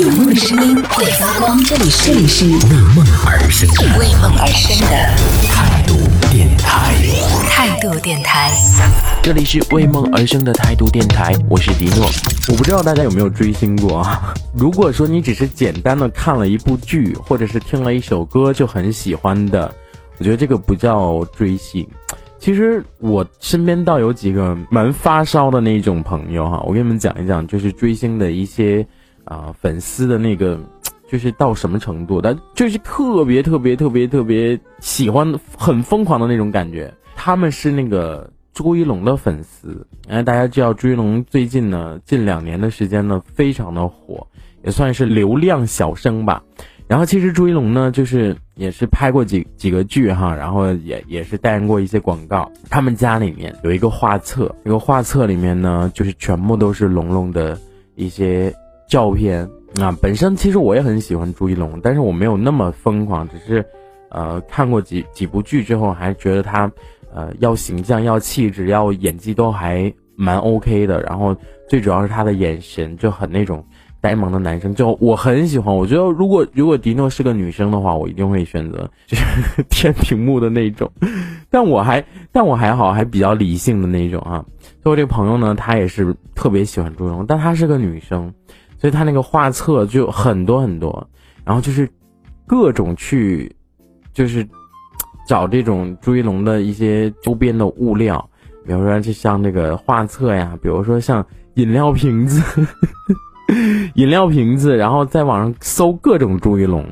有梦的声音会发光，这里是这里是为梦而生的为梦而生的态度电台。态度电台。这里是为梦而生的态度电台，我是迪诺。我不知道大家有没有追星过啊？如果说你只是简单的看了一部剧，或者是听了一首歌就很喜欢的，我觉得这个不叫追星。其实我身边倒有几个蛮发烧的那种朋友哈，我给你们讲一讲，就是追星的一些啊、粉丝的那个，就是到什么程度，但就是特别特别特别特别喜欢，很疯狂的那种感觉。他们是那个朱一龙的粉丝，哎，大家知道朱一龙最近呢，近两年的时间呢，非常的火，也算是流量小生吧。然后其实朱一龙呢，就是也是拍过几几个剧哈，然后也也是代言过一些广告。他们家里面有一个画册，这个画册里面呢，就是全部都是龙龙的一些照片啊。本身其实我也很喜欢朱一龙，但是我没有那么疯狂，只是呃看过几几部剧之后，还觉得他呃要形象、要气质、要演技都还蛮 OK 的。然后最主要是他的眼神就很那种。呆萌的男生就我很喜欢，我觉得如果如果迪诺是个女生的话，我一定会选择就是 天屏幕的那种，但我还但我还好，还比较理性的那种啊。所以我这个朋友呢，她也是特别喜欢朱一龙，但她是个女生，所以他那个画册就很多很多，然后就是各种去就是找这种朱一龙的一些周边的物料，比如说就像这个画册呀，比如说像饮料瓶子。饮料瓶子，然后在网上搜各种朱一龙，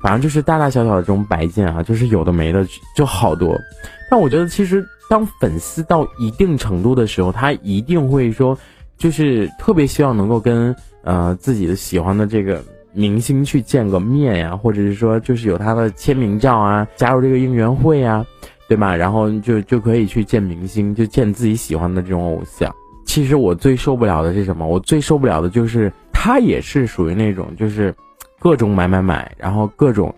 反正就是大大小小的这种摆件啊，就是有的没的就好多。但我觉得其实当粉丝到一定程度的时候，他一定会说，就是特别希望能够跟呃自己的喜欢的这个明星去见个面呀，或者是说就是有他的签名照啊，加入这个应援会啊，对吧？然后就就可以去见明星，就见自己喜欢的这种偶像。其实我最受不了的是什么？我最受不了的就是他也是属于那种就是各种买买买，然后各种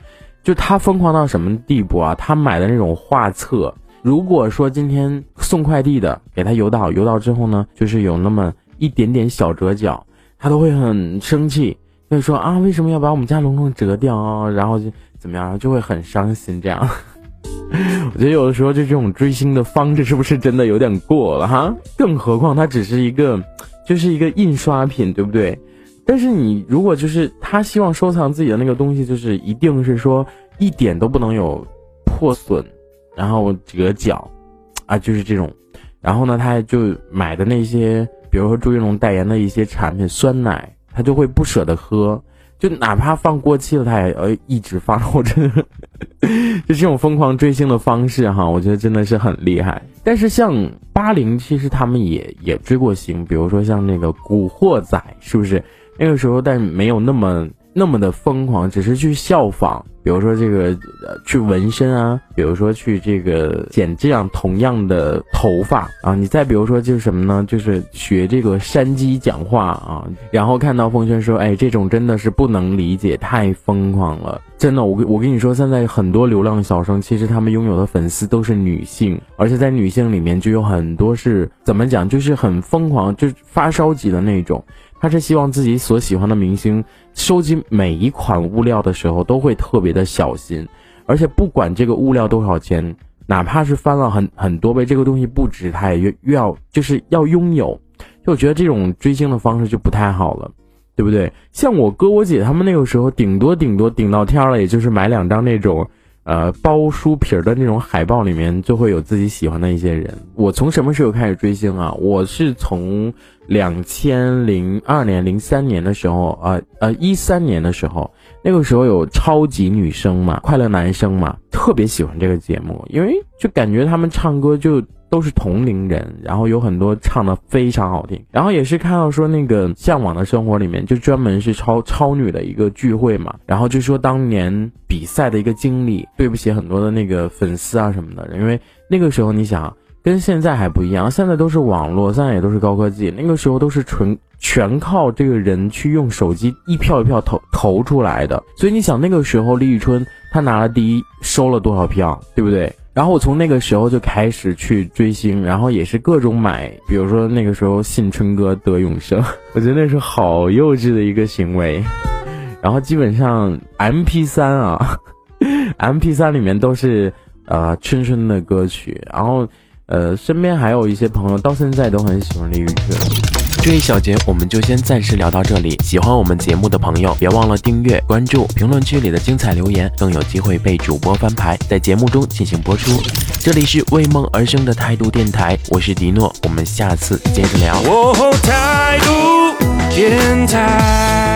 就他疯狂到什么地步啊？他买的那种画册，如果说今天送快递的给他邮到，邮到之后呢，就是有那么一点点小折角，他都会很生气，就说啊为什么要把我们家龙龙折掉啊？然后就怎么样，就会很伤心这样。我觉得有的时候就这种追星的方式是不是真的有点过了哈？更何况它只是一个，就是一个印刷品，对不对？但是你如果就是他希望收藏自己的那个东西，就是一定是说一点都不能有破损，然后折角，啊，就是这种。然后呢，他就买的那些，比如说朱一龙代言的一些产品，酸奶，他就会不舍得喝。就哪怕放过期了，他也要一直放。我真的，就 这种疯狂追星的方式哈，我觉得真的是很厉害。但是像八零，其实他们也也追过星，比如说像那个《古惑仔》，是不是那个时候？但没有那么那么的疯狂，只是去效仿。比如说这个呃去纹身啊，比如说去这个剪这样同样的头发啊，你再比如说就是什么呢？就是学这个山鸡讲话啊，然后看到风轩说，哎，这种真的是不能理解，太疯狂了，真的，我我跟你说，现在很多流浪小生，其实他们拥有的粉丝都是女性，而且在女性里面就有很多是怎么讲，就是很疯狂，就发烧级的那种。他是希望自己所喜欢的明星收集每一款物料的时候都会特别的小心，而且不管这个物料多少钱，哪怕是翻了很很多倍，这个东西不值，他也越越要就是要拥有。就我觉得这种追星的方式就不太好了，对不对？像我哥我姐他们那个时候，顶多顶多顶到天了，也就是买两张那种。呃，包书皮儿的那种海报里面就会有自己喜欢的一些人。我从什么时候开始追星啊？我是从两千零二年、零三年的时候，呃呃，一三年的时候，那个时候有超级女生嘛，快乐男生嘛，特别喜欢这个节目，因为就感觉他们唱歌就。都是同龄人，然后有很多唱的非常好听，然后也是看到说那个向往的生活里面就专门是超超女的一个聚会嘛，然后就说当年比赛的一个经历，对不起很多的那个粉丝啊什么的，因为那个时候你想跟现在还不一样，现在都是网络，现在也都是高科技，那个时候都是纯全靠这个人去用手机一票一票投投出来的，所以你想那个时候李宇春她拿了第一收了多少票，对不对？然后我从那个时候就开始去追星，然后也是各种买，比如说那个时候信春哥得永生，我觉得那是好幼稚的一个行为。然后基本上 M P 三啊，M P 三里面都是呃春春的歌曲，然后呃身边还有一些朋友到现在都很喜欢李宇春。这一小节我们就先暂时聊到这里。喜欢我们节目的朋友，别忘了订阅、关注，评论区里的精彩留言更有机会被主播翻牌，在节目中进行播出。这里是为梦而生的态度电台，我是迪诺，我们下次接着聊。哦，态度电台。